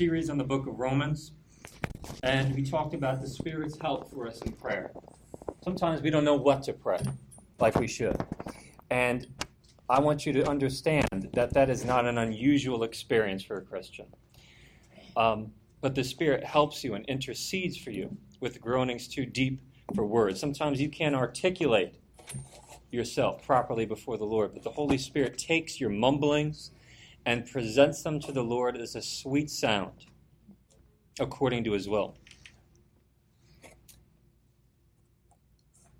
series on the book of Romans, and we talked about the Spirit's help for us in prayer. Sometimes we don't know what to pray like we should. And I want you to understand that that is not an unusual experience for a Christian. Um, but the Spirit helps you and intercedes for you with groanings too deep for words. Sometimes you can't articulate yourself properly before the Lord, but the Holy Spirit takes your mumblings and presents them to the Lord as a sweet sound according to his will.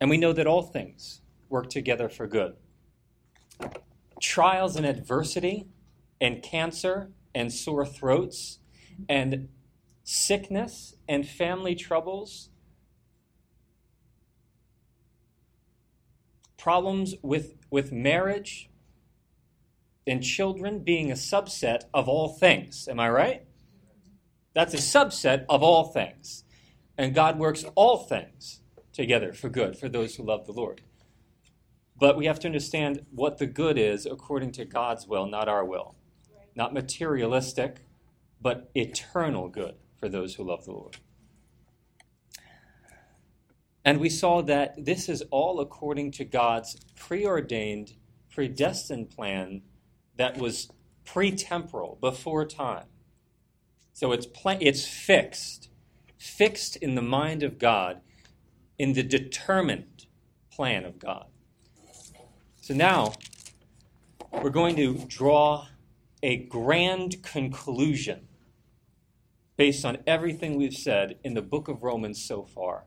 And we know that all things work together for good. Trials and adversity, and cancer, and sore throats, and sickness, and family troubles, problems with, with marriage, and children being a subset of all things. Am I right? That's a subset of all things. And God works all things together for good for those who love the Lord. But we have to understand what the good is according to God's will, not our will. Not materialistic, but eternal good for those who love the Lord. And we saw that this is all according to God's preordained, predestined plan that was pre-temporal, before time. So it's pl- it's fixed, fixed in the mind of God, in the determined plan of God. So now we're going to draw a grand conclusion based on everything we've said in the book of Romans so far.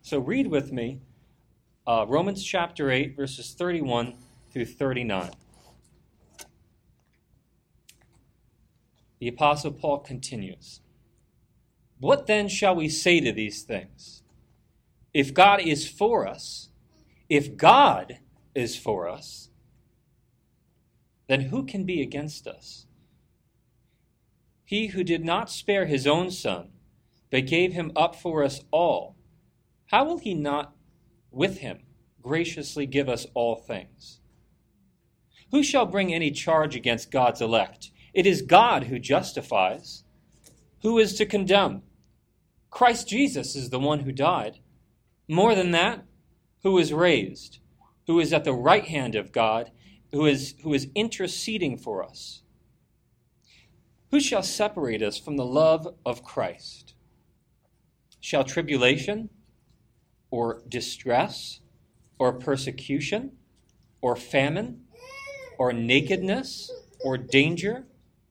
So read with me uh, Romans chapter 8, verses 31 through 39. The Apostle Paul continues What then shall we say to these things? If God is for us, if God is for us, then who can be against us? He who did not spare his own son, but gave him up for us all, how will he not with him graciously give us all things? Who shall bring any charge against God's elect? It is God who justifies. Who is to condemn? Christ Jesus is the one who died. More than that, who is raised, who is at the right hand of God, who is, who is interceding for us. Who shall separate us from the love of Christ? Shall tribulation, or distress, or persecution, or famine, or nakedness, or danger,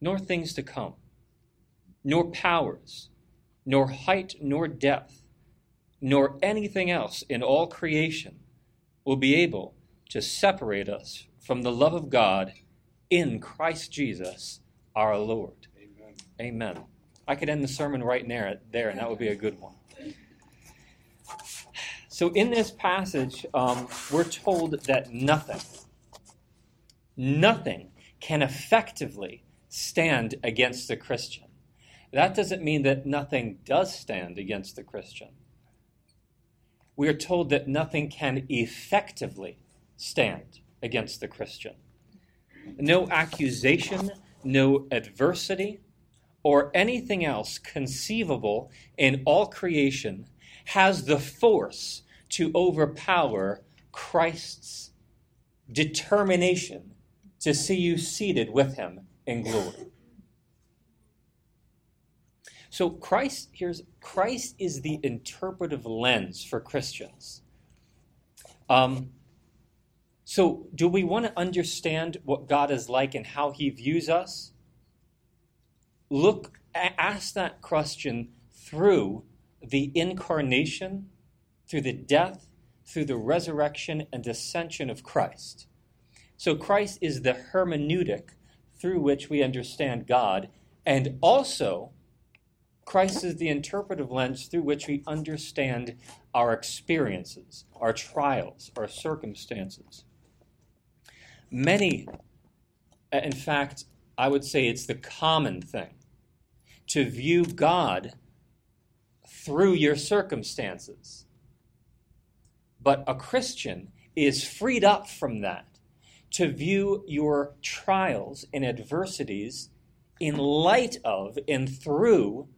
nor things to come, nor powers, nor height, nor depth, nor anything else in all creation will be able to separate us from the love of God in Christ Jesus our Lord. Amen. Amen. I could end the sermon right there, there and that would be a good one. So, in this passage, um, we're told that nothing, nothing can effectively stand against the Christian. That doesn't mean that nothing does stand against the Christian. We are told that nothing can effectively stand against the Christian. No accusation, no adversity, or anything else conceivable in all creation has the force to overpower Christ's determination to see you seated with him in glory. So Christ here's Christ is the interpretive lens for Christians. Um, so do we want to understand what God is like and how He views us? Look, ask that question through the incarnation, through the death, through the resurrection and ascension of Christ. So Christ is the hermeneutic through which we understand God, and also Christ is the interpretive lens through which we understand our experiences, our trials, our circumstances. Many, in fact, I would say it's the common thing to view God through your circumstances. But a Christian is freed up from that to view your trials and adversities in light of and through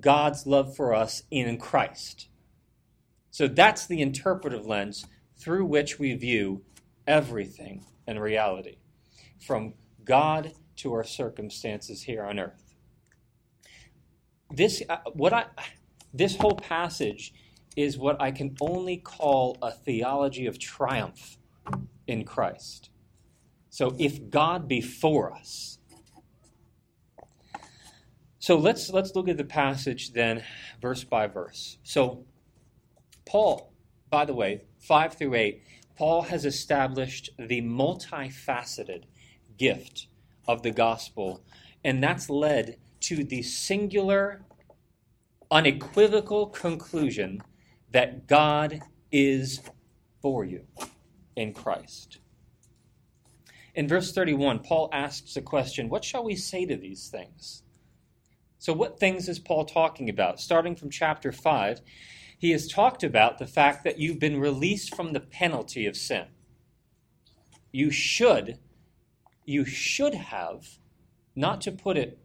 God's love for us in Christ. So that's the interpretive lens through which we view everything in reality, from God to our circumstances here on earth. This, uh, what I, this whole passage is what I can only call a theology of triumph in Christ. So if God be for us, so let's let's look at the passage then, verse by verse. So Paul, by the way, five through eight, Paul has established the multifaceted gift of the gospel, and that's led to the singular, unequivocal conclusion that God is for you in Christ. In verse 31, Paul asks a question What shall we say to these things? So, what things is Paul talking about? Starting from chapter 5, he has talked about the fact that you've been released from the penalty of sin. You should, you should have, not to put it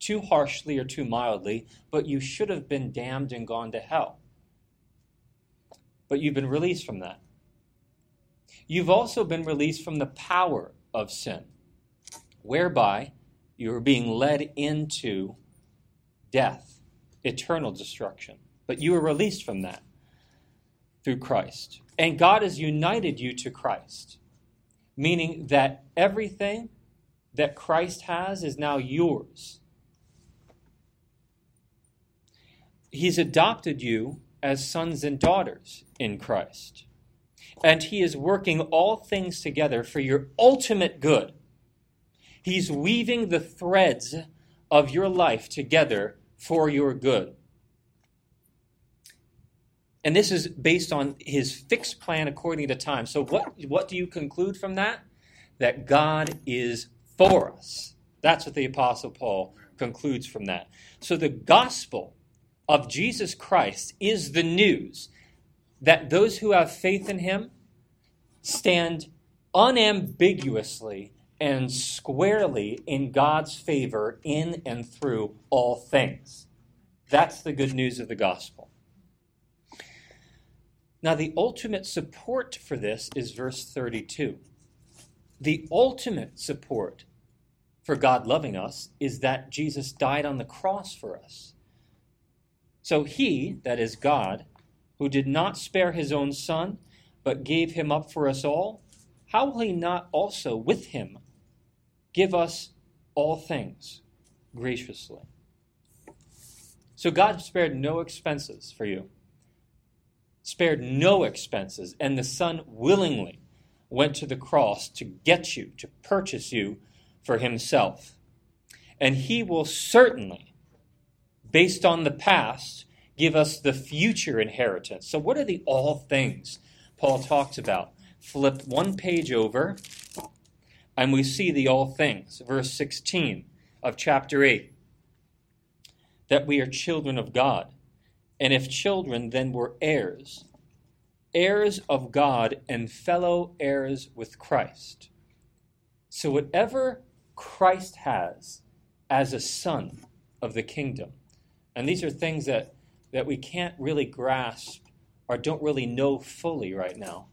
too harshly or too mildly, but you should have been damned and gone to hell. But you've been released from that. You've also been released from the power of sin, whereby you are being led into death, eternal destruction. But you are released from that through Christ. And God has united you to Christ, meaning that everything that Christ has is now yours. He's adopted you as sons and daughters in Christ. And He is working all things together for your ultimate good. He's weaving the threads of your life together for your good. And this is based on his fixed plan according to time. So, what, what do you conclude from that? That God is for us. That's what the Apostle Paul concludes from that. So, the gospel of Jesus Christ is the news that those who have faith in him stand unambiguously and squarely in God's favor in and through all things. That's the good news of the gospel. Now, the ultimate support for this is verse 32. The ultimate support for God loving us is that Jesus died on the cross for us. So, He, that is God, who did not spare His own Son, but gave Him up for us all, how will He not also with Him give us all things graciously? So, God spared no expenses for you spared no expenses, and the Son willingly went to the cross to get you, to purchase you for Himself. And He will certainly, based on the past, give us the future inheritance. So, what are the all things Paul talks about? Flip one page over, and we see the all things, verse 16 of chapter 8 that we are children of God and if children, then we're heirs, heirs of God and fellow heirs with Christ. So, whatever Christ has as a son of the kingdom, and these are things that, that we can't really grasp or don't really know fully right now.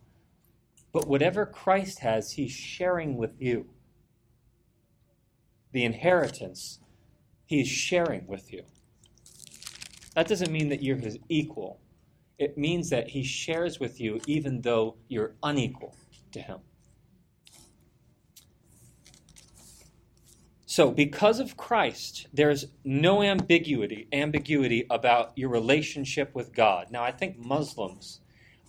But whatever Christ has, he's sharing with you. The inheritance, he's sharing with you. That doesn't mean that you're his equal. It means that he shares with you even though you're unequal to him. So, because of Christ, there's no ambiguity ambiguity about your relationship with God. Now, I think Muslims,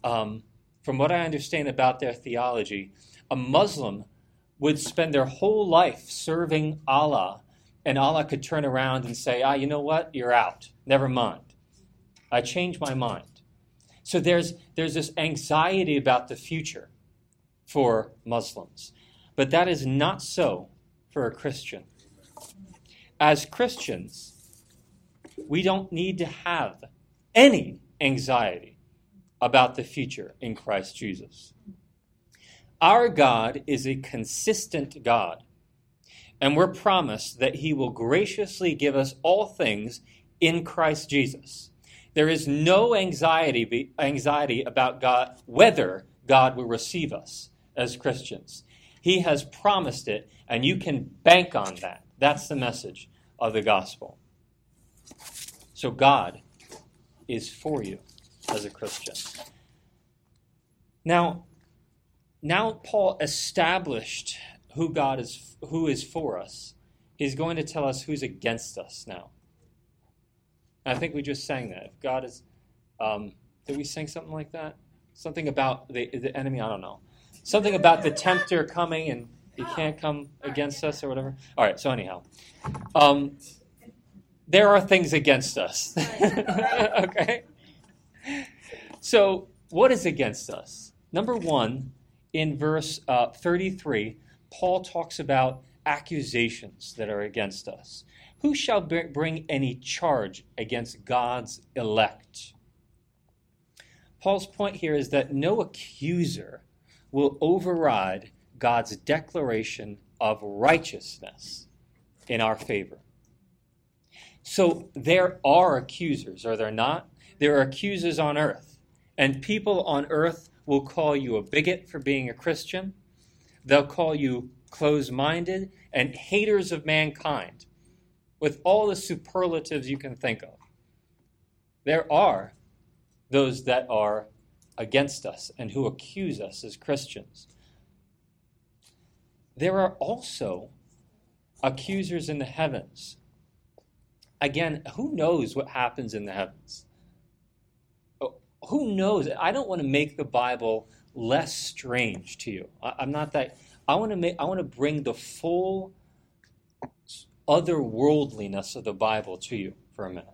um, from what I understand about their theology, a Muslim would spend their whole life serving Allah and Allah could turn around and say, ah, you know what? You're out. Never mind. I changed my mind. So there's, there's this anxiety about the future for Muslims. But that is not so for a Christian. As Christians, we don't need to have any anxiety about the future in Christ Jesus. Our God is a consistent God, and we're promised that He will graciously give us all things in Christ Jesus. There is no anxiety, anxiety about God, whether God will receive us as Christians. He has promised it, and you can bank on that. That's the message of the gospel. So God is for you as a Christian. Now, now Paul established who God is who is for us. He's going to tell us who's against us now. I think we just sang that. If God is um, did we sing something like that? Something about the, the enemy, I don't know. Something about the tempter coming and he can't come against us or whatever. All right, so anyhow. Um, there are things against us. okay? So, what is against us? Number one, in verse uh, 33, Paul talks about accusations that are against us. Who shall bring any charge against God's elect? Paul's point here is that no accuser will override God's declaration of righteousness in our favor. So there are accusers, are there not? There are accusers on earth. And people on earth will call you a bigot for being a Christian. They'll call you closed minded and haters of mankind with all the superlatives you can think of. There are those that are against us and who accuse us as Christians. There are also accusers in the heavens again, who knows what happens in the heavens? Oh, who knows? I don't want to make the Bible less strange to you. I, am not that. I want to make. I want to bring the full otherworldliness of the Bible to you for a minute.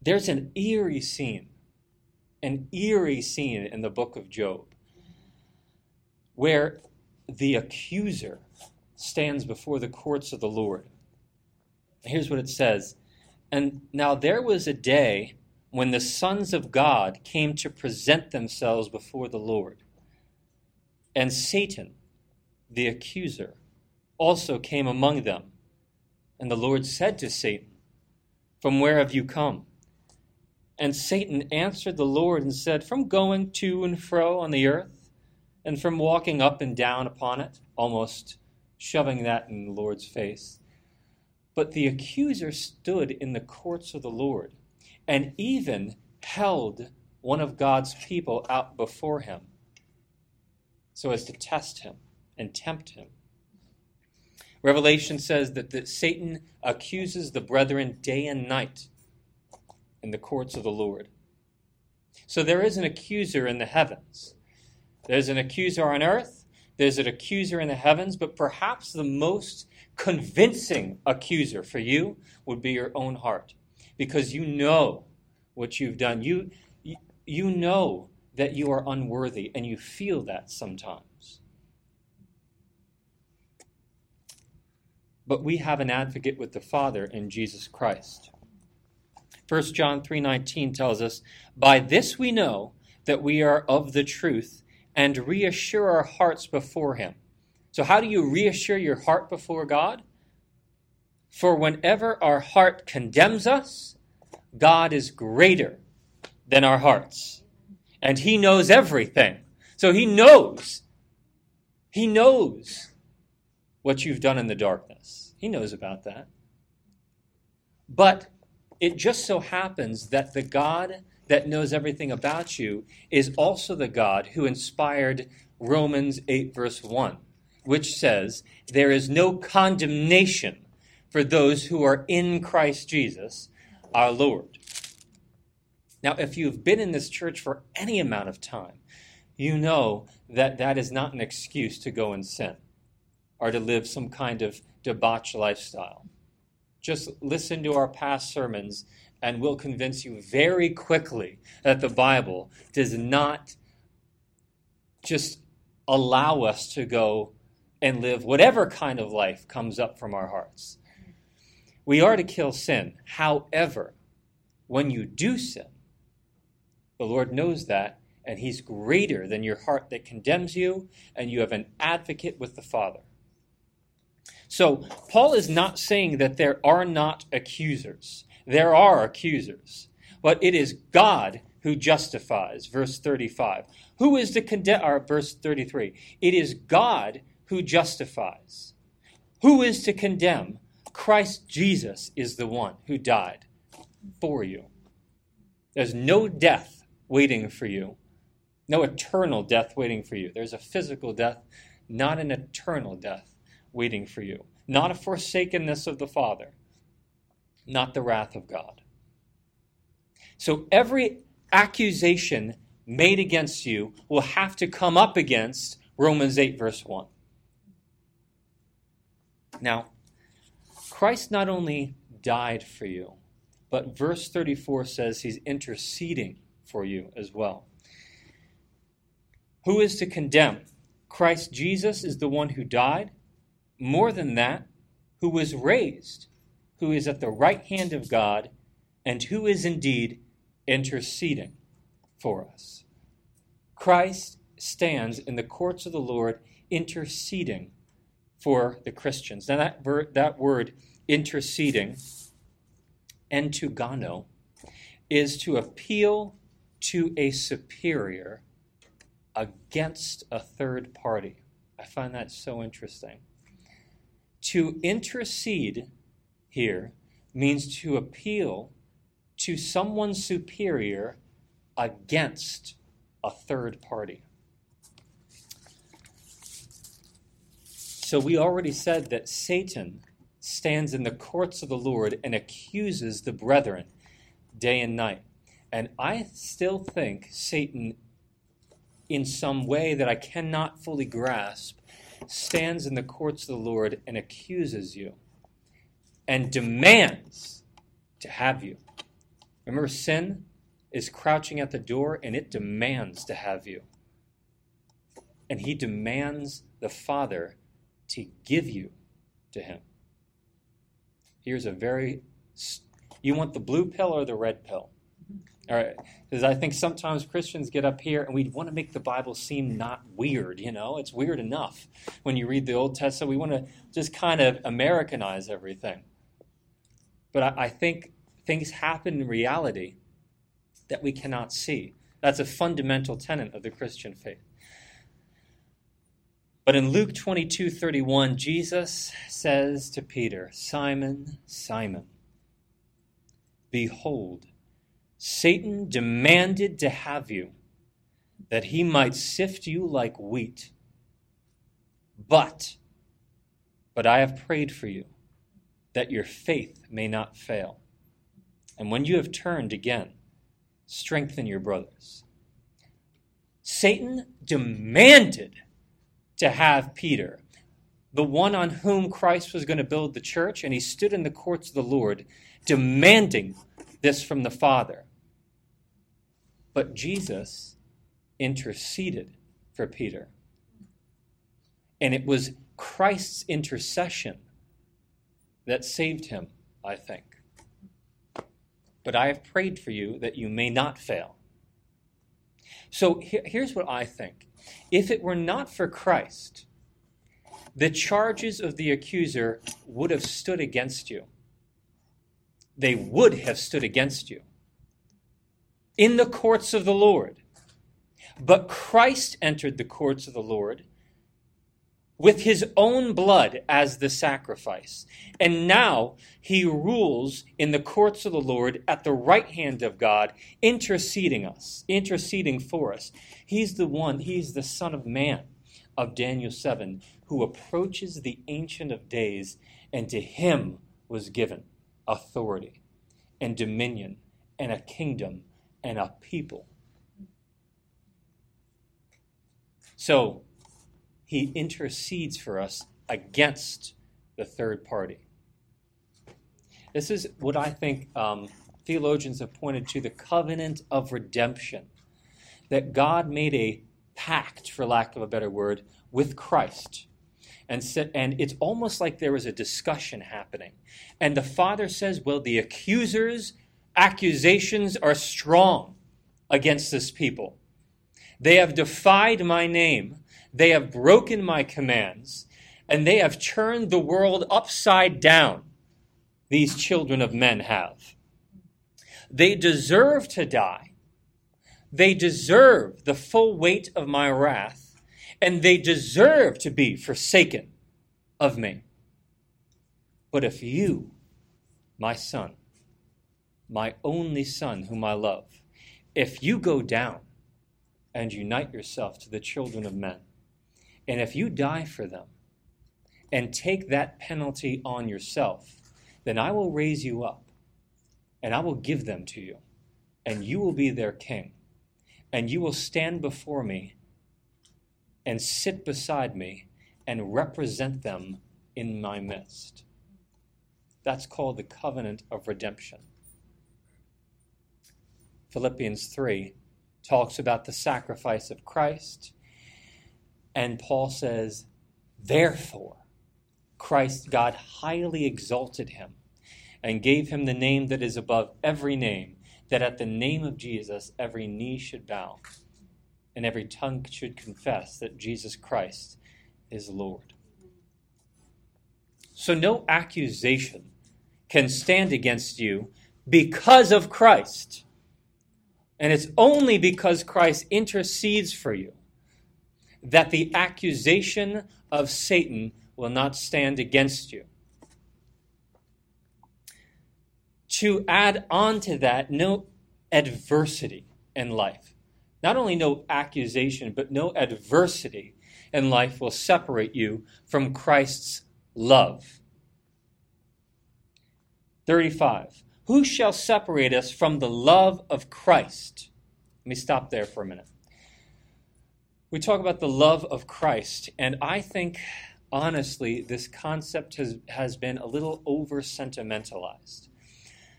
There's an eerie scene, an eerie scene in the book of Job, where the accuser stands before the courts of the Lord here's what it says And now there was a day when the sons of God came to present themselves before the Lord. And Satan, the accuser, also came among them. And the Lord said to Satan, From where have you come? And Satan answered the Lord and said, From going to and fro on the earth, and from walking up and down upon it, almost shoving that in the Lord's face. But the accuser stood in the courts of the Lord and even held one of God's people out before him so as to test him and tempt him. Revelation says that, that Satan accuses the brethren day and night in the courts of the Lord. So there is an accuser in the heavens. There's an accuser on earth, there's an accuser in the heavens, but perhaps the most convincing accuser for you would be your own heart because you know what you've done. You, you know that you are unworthy, and you feel that sometimes. But we have an advocate with the Father in Jesus Christ. 1 John 3:19 tells us, "By this we know that we are of the truth and reassure our hearts before him." So, how do you reassure your heart before God? For whenever our heart condemns us, God is greater than our hearts. And He knows everything. So He knows. He knows what you've done in the darkness. He knows about that. But it just so happens that the God that knows everything about you is also the God who inspired Romans 8, verse 1 which says, There is no condemnation for those who are in Christ Jesus, our Lord. Now, if you've been in this church for any amount of time, you know that that is not an excuse to go and sin. or to live some kind of debauched lifestyle. Just listen to our past sermons, and we'll convince you very quickly that the Bible does not just allow us to go and live whatever kind of life comes up from our hearts. We are to kill sin. However, when you do sin, the Lord knows that, and He's greater than your heart that condemns you, and you have an advocate with the Father. So, Paul is not saying that there are not accusers. There are accusers. But it is God who justifies. Verse 35. Who is the condemn? Or verse 33. It is God who justifies. Who is to condemn? Christ Jesus is the one who died for you. There's no death waiting for you, no eternal death waiting for you. There's a physical death, not an eternal death waiting for you, not a forsakenness of the Father, not the wrath of God. So every accusation made against you will have to come up against Romans 8, verse 1. Now, Christ not only died for you, but verse 34 says he's interceding for you as well. Who is to condemn? Christ Jesus is the one who died. More than that, who was raised, who is at the right hand of God, and who is indeed interceding for us. Christ stands in the courts of the Lord interceding for the Christians. Now, that, ver- that word interceding, entugano, is to appeal to a superior against a third party. I find that so interesting. To intercede here means to appeal to someone superior against a third party. So we already said that Satan stands in the courts of the Lord and accuses the brethren day and night. And I still think Satan, in some way that I cannot fully grasp, stands in the courts of the Lord and accuses you and demands to have you. Remember, sin is crouching at the door and it demands to have you. And he demands the Father to give you to him. Here's a very, you want the blue pill or the red pill? Mm-hmm. All right, because I think sometimes Christians get up here and we want to make the Bible seem not weird, you know? It's weird enough when you read the Old Testament. We want to just kind of Americanize everything. But I, I think things happen in reality that we cannot see. That's a fundamental tenet of the Christian faith. But in Luke 22 31, Jesus says to Peter, Simon, Simon, behold, Satan demanded to have you, that he might sift you like wheat. But, but I have prayed for you, that your faith may not fail. And when you have turned again, strengthen your brothers. Satan demanded to have Peter, the one on whom Christ was going to build the church, and he stood in the courts of the Lord demanding this from the Father. But Jesus interceded for Peter. And it was Christ's intercession that saved him, I think. But I have prayed for you that you may not fail. So here's what I think if it were not for Christ, the charges of the accuser would have stood against you. They would have stood against you in the courts of the Lord. But Christ entered the courts of the Lord with his own blood as the sacrifice. And now he rules in the courts of the Lord at the right hand of God, interceding us, interceding for us. He's the one, he's the Son of Man of Daniel 7, who approaches the Ancient of Days, and to him was given authority and dominion and a kingdom and a people. So, he intercedes for us against the third party. This is what I think um, theologians have pointed to the covenant of redemption. That God made a pact, for lack of a better word, with Christ. And, said, and it's almost like there was a discussion happening. And the Father says, Well, the accusers' accusations are strong against this people. They have defied my name, they have broken my commands, and they have turned the world upside down. These children of men have. They deserve to die. They deserve the full weight of my wrath, and they deserve to be forsaken of me. But if you, my son, my only son whom I love, if you go down and unite yourself to the children of men, and if you die for them and take that penalty on yourself, then I will raise you up and I will give them to you, and you will be their king, and you will stand before me and sit beside me and represent them in my midst. That's called the covenant of redemption. Philippians 3 talks about the sacrifice of Christ, and Paul says, Therefore, Christ, God highly exalted him and gave him the name that is above every name, that at the name of Jesus every knee should bow and every tongue should confess that Jesus Christ is Lord. So no accusation can stand against you because of Christ. And it's only because Christ intercedes for you that the accusation of Satan will not stand against you. To add on to that, no adversity in life. Not only no accusation, but no adversity in life will separate you from Christ's love. 35. Who shall separate us from the love of Christ? Let me stop there for a minute. We talk about the love of Christ, and I think, honestly, this concept has, has been a little over sentimentalized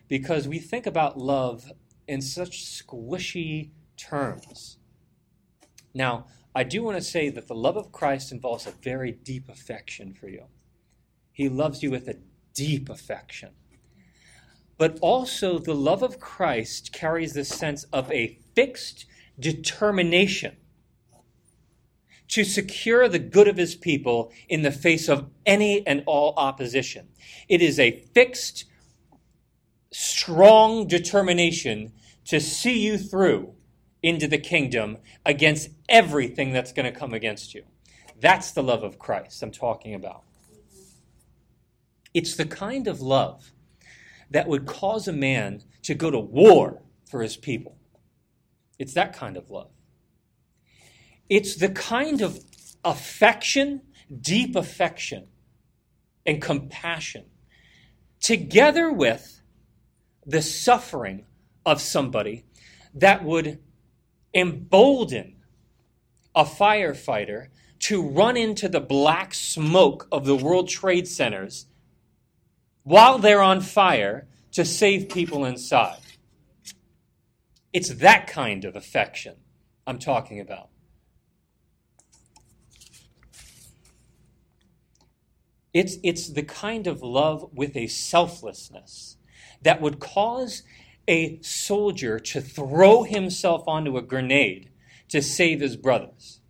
because we think about love in such squishy terms. Now, I do want to say that the love of Christ involves a very deep affection for you. He loves you with a deep affection but also the love of Christ carries the sense of a fixed determination to secure the good of his people in the face of any and all opposition. It is a fixed, strong determination to see you through into the kingdom against everything that's going to come against you. That's the love of Christ I'm talking about. It's the kind of love that would cause a man to go to war for his people. It's that kind of love. It's the kind of affection, deep affection, and compassion, together with the suffering of somebody that would embolden a firefighter to run into the black smoke of the World Trade Centers while they're on fire to save people inside. It's that kind of affection I'm talking about. It's, it's the kind of love with a selflessness that would cause a soldier to throw himself onto a grenade to save his brothers.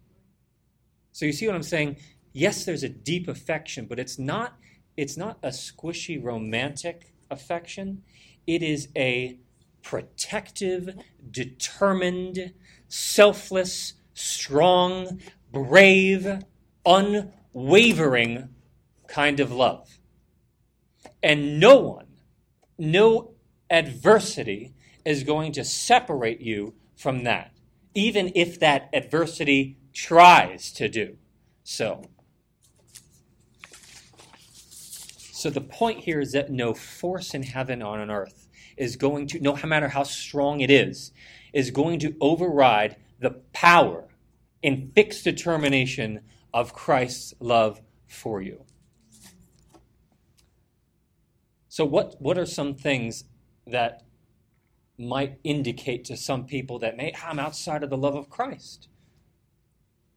So you see what I'm saying? Yes, there's a deep affection, but it's not it's not a squishy romantic affection, it is a protective, determined, selfless, strong, brave, unwavering kind of love. And no one, no adversity is going to separate you from that, even if that adversity tries to do so. So the point here is that no force in heaven or on earth is going to, no matter how strong it is, is going to override the power and fixed determination of Christ's love for you. So, what, what are some things that might indicate to some people that may, I'm outside of the love of Christ?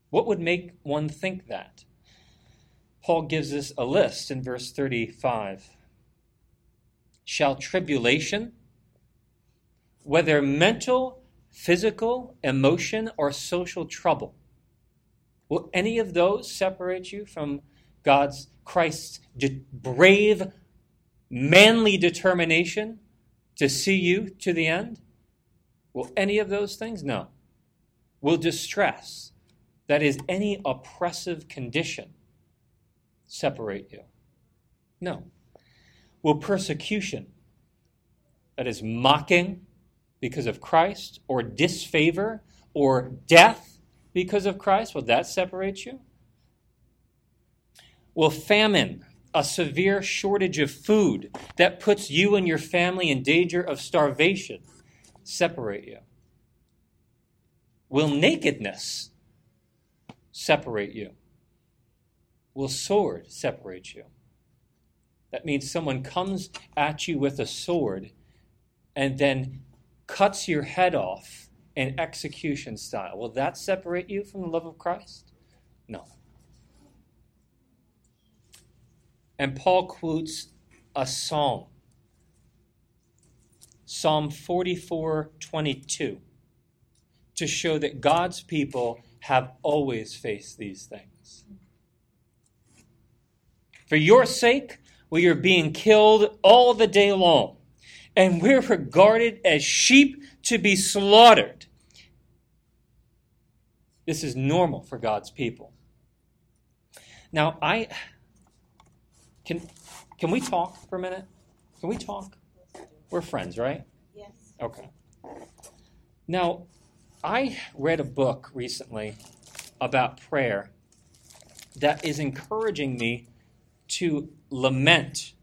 What would make one think that? Paul gives us a list in verse 35. Shall tribulation, whether mental, physical, emotion, or social trouble, will any of those separate you from God's, Christ's brave, manly determination to see you to the end? Will any of those things? No. Will distress, that is, any oppressive condition, separate you? No. Will persecution, that is, mocking because of Christ, or disfavor, or death because of Christ, will that separate you? Will famine, a severe shortage of food that puts you and your family in danger of starvation, separate you? Will nakedness separate you? Will sword separate you? That means someone comes at you with a sword and then cuts your head off in execution style. Will that separate you from the love of Christ? No. And Paul quotes a psalm, Psalm 44 22, to show that God's people have always faced these things. For your sake, we are being killed all the day long, and we're regarded as sheep to be slaughtered. This is normal for God's people. Now, I can can we talk for a minute? Can we talk? We're friends, right? Yes. Okay. Now, I read a book recently about prayer that is encouraging me to lament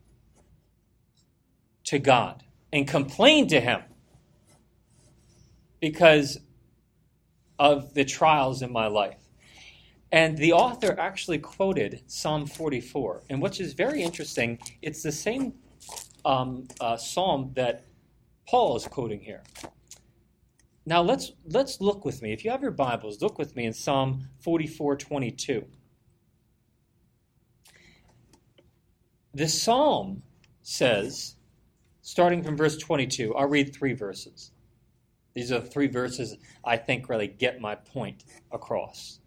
to God and complain to Him because of the trials in my life. And the author actually quoted Psalm 44. And which is very interesting, it's the same um, uh, psalm that Paul is quoting here. Now let's let's look with me. If you have your Bibles, look with me in Psalm 44, 22. The psalm says, starting from verse 22, I'll read three verses. These are the three verses I think really get my point across.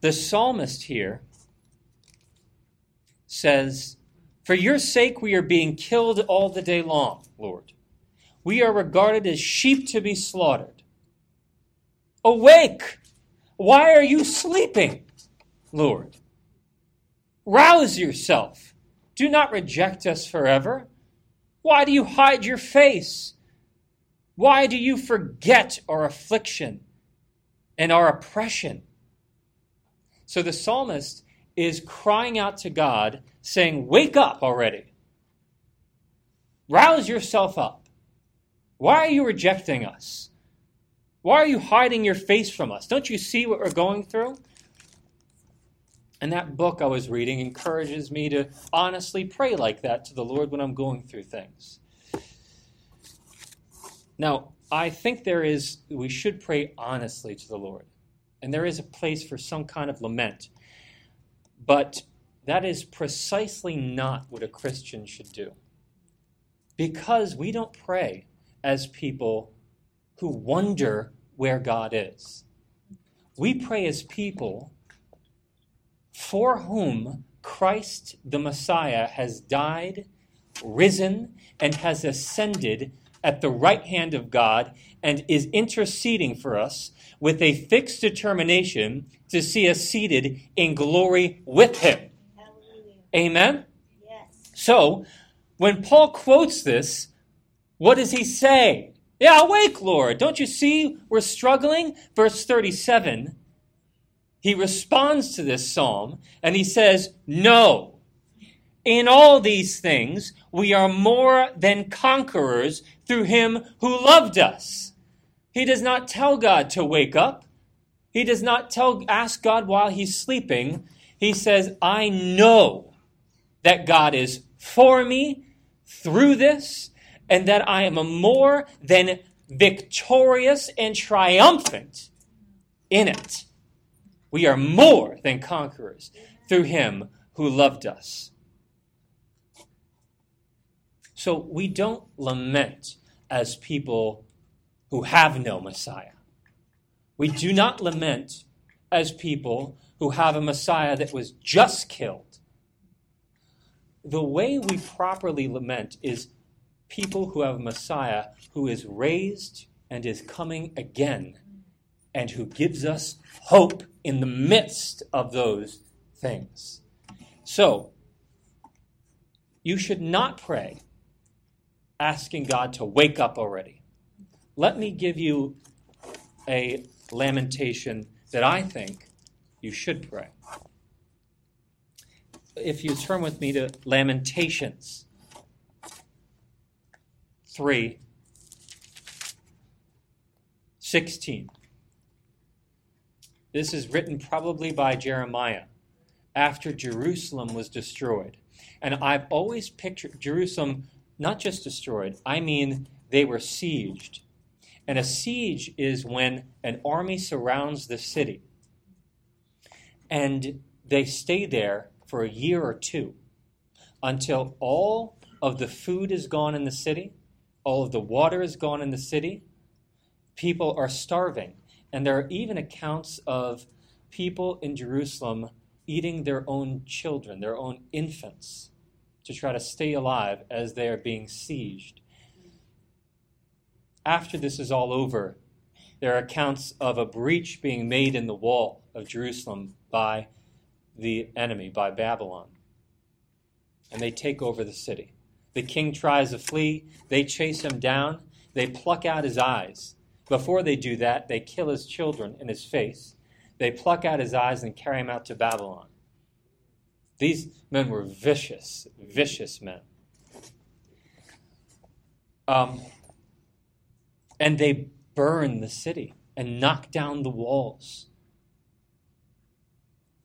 The psalmist here says, For your sake we are being killed all the day long, Lord. We are regarded as sheep to be slaughtered. Awake! Why are you sleeping, Lord? Rouse yourself. Do not reject us forever. Why do you hide your face? Why do you forget our affliction and our oppression? So the psalmist is crying out to God, saying, Wake up already. Rouse yourself up. Why are you rejecting us? Why are you hiding your face from us? Don't you see what we're going through? And that book I was reading encourages me to honestly pray like that to the Lord when I'm going through things. Now, I think there is, we should pray honestly to the Lord. And there is a place for some kind of lament. But that is precisely not what a Christian should do. Because we don't pray as people who wonder where God is. We pray as people for whom Christ the Messiah has died, risen, and has ascended at the right hand of God and is interceding for us with a fixed determination to see us seated in glory with him. Hallelujah. Amen? Yes. So, when Paul quotes this, what does he say? Yeah, awake, Lord. Don't you see we're struggling? Verse 37, he responds to this psalm and he says, No. In all these things, we are more than conquerors through him who loved us. He does not tell God to wake up. He does not tell, ask God while he's sleeping. He says, I know that God is for me through this, and that I am a more than victorious and triumphant in it. We are more than conquerors through him who loved us. So we don't lament as people who have no Messiah. We do not lament as people who have a Messiah that was just killed. The way we properly lament is people who have a Messiah who is raised and is coming again and who gives us hope in the midst of those things. So, you should not pray asking God to wake up already. Let me give you a lamentation that I think you should pray. If you turn with me to Lamentations 3 16. This is written probably by Jeremiah after Jerusalem was destroyed. And I've always pictured Jerusalem not just destroyed, I mean they were sieged. And a siege is when an army surrounds the city and they stay there for a year or two until all of the food is gone in the city, all of the water is gone in the city, people are starving. And there are even accounts of people in Jerusalem eating their own children, their own infants, to try to stay alive as they are being sieged. After this is all over, there are accounts of a breach being made in the wall of Jerusalem by the enemy, by Babylon. And they take over the city. The king tries to flee. They chase him down. They pluck out his eyes. Before they do that, they kill his children in his face. They pluck out his eyes and carry him out to Babylon. These men were vicious, vicious men. Um, and they burn the city and knock down the walls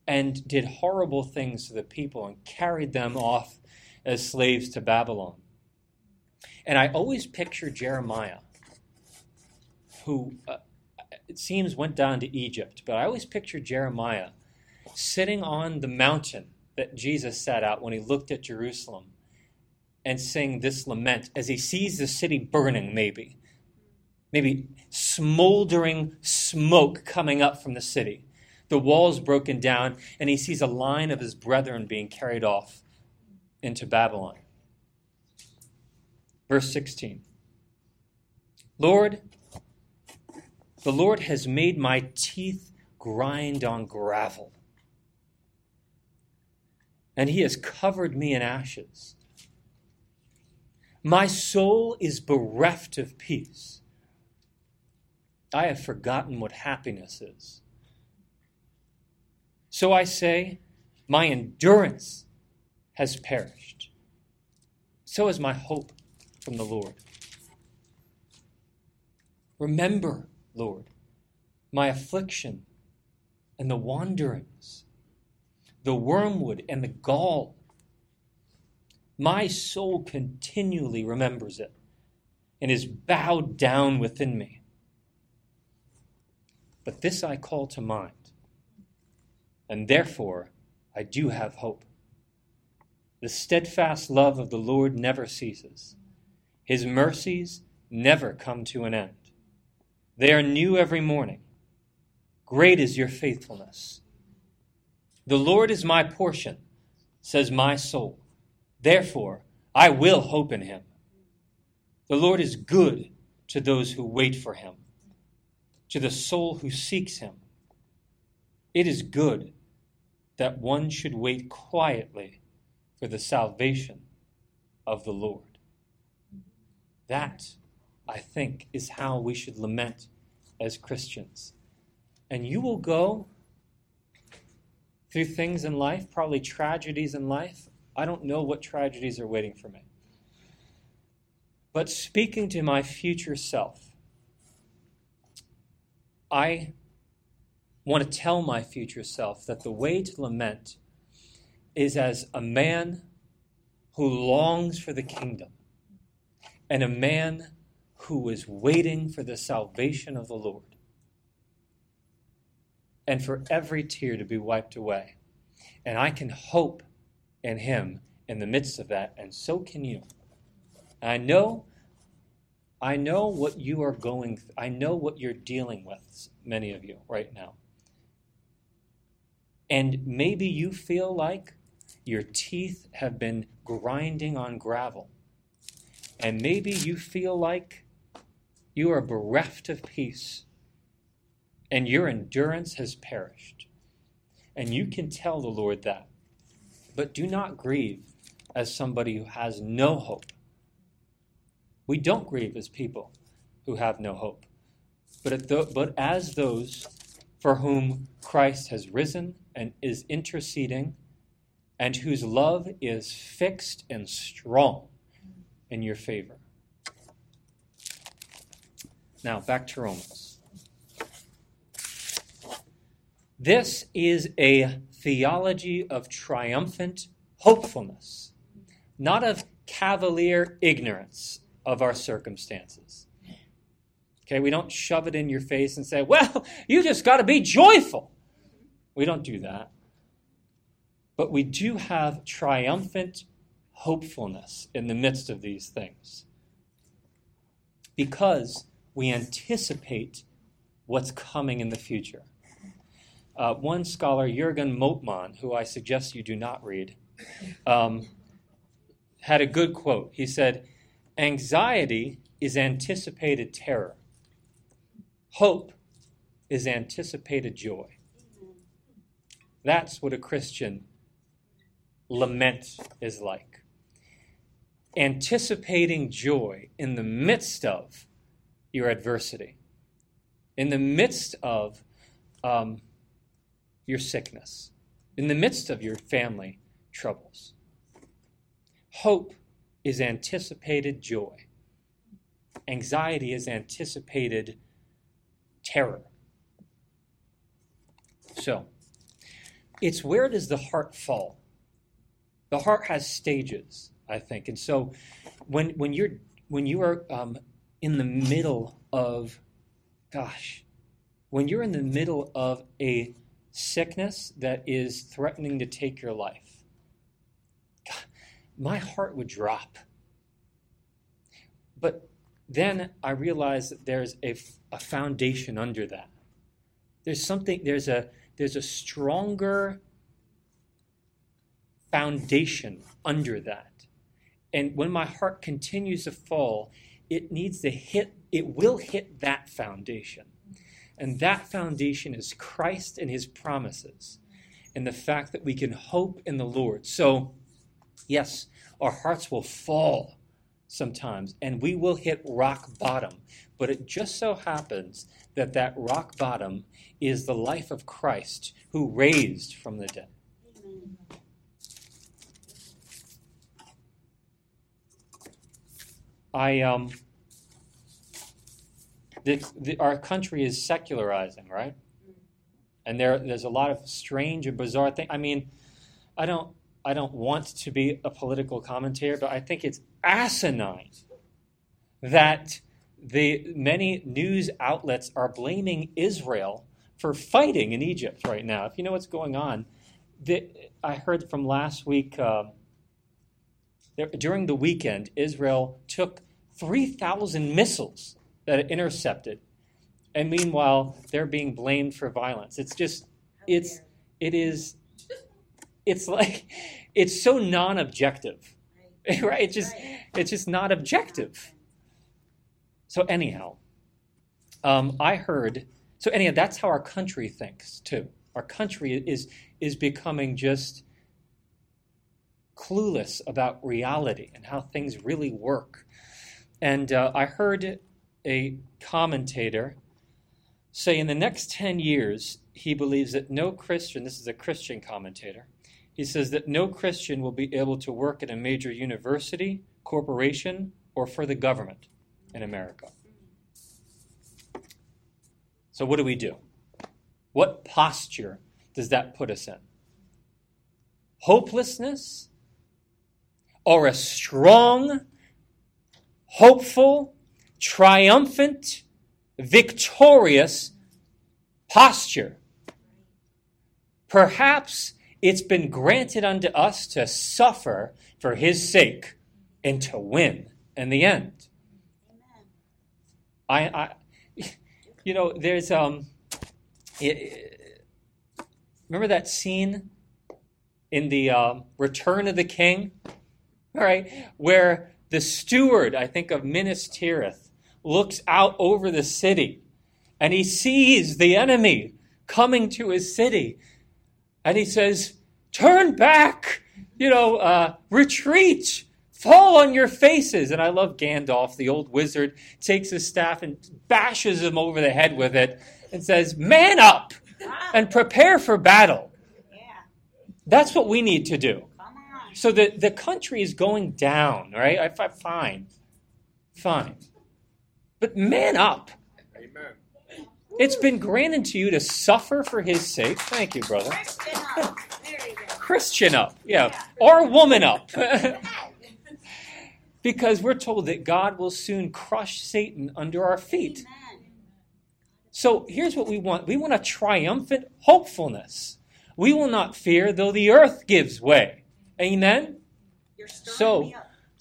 and did horrible things to the people and carried them off as slaves to Babylon. And I always picture Jeremiah, who uh, it seems went down to Egypt, but I always picture Jeremiah sitting on the mountain that Jesus sat out when he looked at Jerusalem and sing this lament as he sees the city burning, maybe. Maybe smoldering smoke coming up from the city the walls broken down, and he sees a line of his brethren being carried off into Babylon. Verse 16 Lord, the Lord has made my teeth grind on gravel, and he has covered me in ashes. My soul is bereft of peace. I have forgotten what happiness is. So I say, my endurance has perished. So is my hope from the Lord. Remember, Lord, my affliction and the wanderings, the wormwood and the gall. My soul continually remembers it and is bowed down within me. But this I call to mind and therefore I do have hope. The steadfast love of the Lord never ceases, His mercies never come to an end. They are new every morning. Great is your faithfulness. The Lord is my portion, says my soul. Therefore, I will hope in him. The Lord is good to those who wait for him, to the soul who seeks him. It is good that one should wait quietly for the salvation of the Lord. That, I think, is how we should lament as Christians. And you will go through things in life, probably tragedies in life. I don't know what tragedies are waiting for me. But speaking to my future self, I want to tell my future self that the way to lament is as a man who longs for the kingdom and a man who is waiting for the salvation of the Lord and for every tear to be wiped away. And I can hope in him in the midst of that, and so can you. I know I know what you are going I know what you're dealing with, many of you right now. And maybe you feel like your teeth have been grinding on gravel. And maybe you feel like you are bereft of peace and your endurance has perished. And you can tell the Lord that. But do not grieve as somebody who has no hope. We don't grieve as people who have no hope, but, the, but as those for whom Christ has risen and is interceding, and whose love is fixed and strong in your favor. Now, back to Romans. This is a theology of triumphant hopefulness, not of cavalier ignorance of our circumstances. Okay, we don't shove it in your face and say, well, you just got to be joyful. We don't do that. But we do have triumphant hopefulness in the midst of these things because we anticipate what's coming in the future. Uh, one scholar, Jürgen Moltmann, who I suggest you do not read, um, had a good quote. He said, Anxiety is anticipated terror, hope is anticipated joy. That's what a Christian lament is like. Anticipating joy in the midst of your adversity, in the midst of um, your sickness, in the midst of your family troubles. Hope is anticipated joy, anxiety is anticipated terror. So, it's where does the heart fall? The heart has stages, I think, and so when when you're when you are um, in the middle of, gosh, when you're in the middle of a sickness that is threatening to take your life, God, my heart would drop. But then I realized that there's a, a foundation under that. There's something, there's a, there's a stronger foundation under that. And when my heart continues to fall, it needs to hit, it will hit that foundation. And that foundation is Christ and his promises and the fact that we can hope in the Lord. So, yes, our hearts will fall sometimes and we will hit rock bottom. But it just so happens that that rock bottom is the life of Christ who raised from the dead. I um the, the, our country is secularizing, right? And there there's a lot of strange and bizarre things. I mean, I don't I don't want to be a political commentator, but I think it's asinine that the many news outlets are blaming Israel for fighting in Egypt right now. If you know what's going on, the, I heard from last week. Uh, there, during the weekend, Israel took 3,000 missiles that it intercepted, and meanwhile they're being blamed for violence. It's just, it's, it is it's like it's so non-objective. Right. It's just it's just not objective. So anyhow um, i heard so anyhow that's how our country thinks too. Our country is is becoming just clueless about reality and how things really work. And uh, i heard a commentator say in the next 10 years he believes that no christian this is a christian commentator he says that no Christian will be able to work at a major university, corporation, or for the government in America. So, what do we do? What posture does that put us in? hopelessness or a strong, hopeful, triumphant, victorious posture. Perhaps it's been granted unto us to suffer for his sake and to win in the end. I, I you know, there's um, remember that scene in the um, Return of the King, all right, where the steward, I think of Minas Tirith, looks out over the city and he sees the enemy coming to his city and he says, Turn back, you know, uh, retreat, fall on your faces. And I love Gandalf, the old wizard, takes his staff and bashes him over the head with it and says, Man up and prepare for battle. That's what we need to do. So the, the country is going down, right? I, I, fine. Fine. But man up. Amen. It's been granted to you to suffer for his sake. Thank you, brother. Christian up. Christian up. Yeah. yeah. Or woman up. because we're told that God will soon crush Satan under our feet. Amen. So here's what we want we want a triumphant hopefulness. We will not fear though the earth gives way. Amen? so,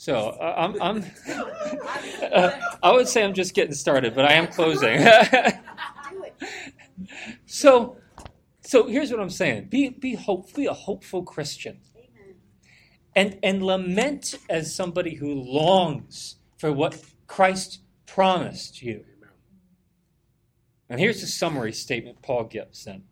so uh, I'm, I'm uh, I would say I'm just getting started, but I am closing. so, so here's what I'm saying: be be hope, be a hopeful Christian, and and lament as somebody who longs for what Christ promised you. And here's the summary statement Paul gives then.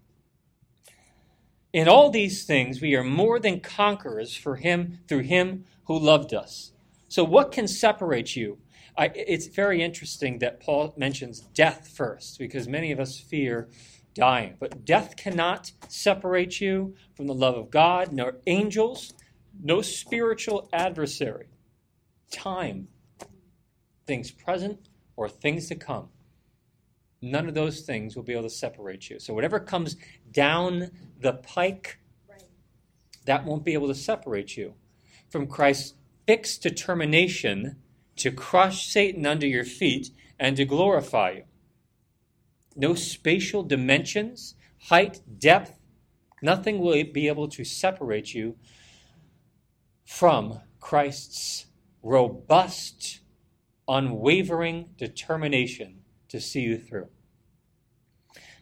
In all these things, we are more than conquerors for him through him who loved us. So, what can separate you? I, it's very interesting that Paul mentions death first, because many of us fear dying. But death cannot separate you from the love of God, nor angels, no spiritual adversary. Time, things present or things to come. None of those things will be able to separate you. So, whatever comes down the pike, that won't be able to separate you from Christ's fixed determination to crush Satan under your feet and to glorify you. No spatial dimensions, height, depth, nothing will be able to separate you from Christ's robust, unwavering determination to see you through.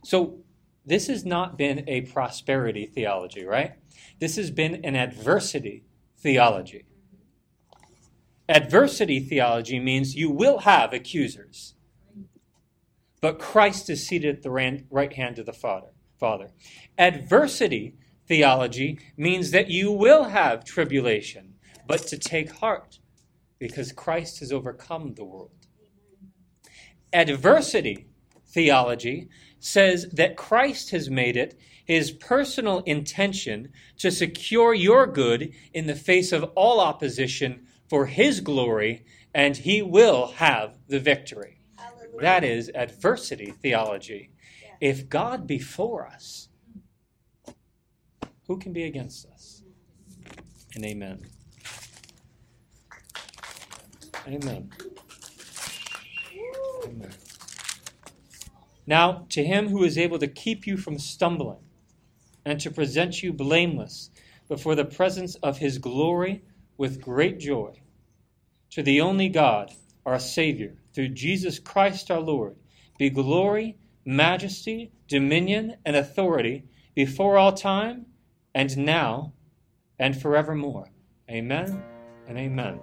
So, this has not been a prosperity theology, right? This has been an adversity theology. Adversity theology means you will have accusers, but Christ is seated at the right hand of the Father. Father. Adversity theology means that you will have tribulation, but to take heart, because Christ has overcome the world. Adversity theology says that Christ has made it his personal intention to secure your good in the face of all opposition for his glory, and he will have the victory. Hallelujah. That is adversity theology. If God be for us, who can be against us? And amen. Amen. Amen. Now, to him who is able to keep you from stumbling and to present you blameless before the presence of his glory with great joy, to the only God, our Savior, through Jesus Christ our Lord, be glory, majesty, dominion, and authority before all time and now and forevermore. Amen and amen.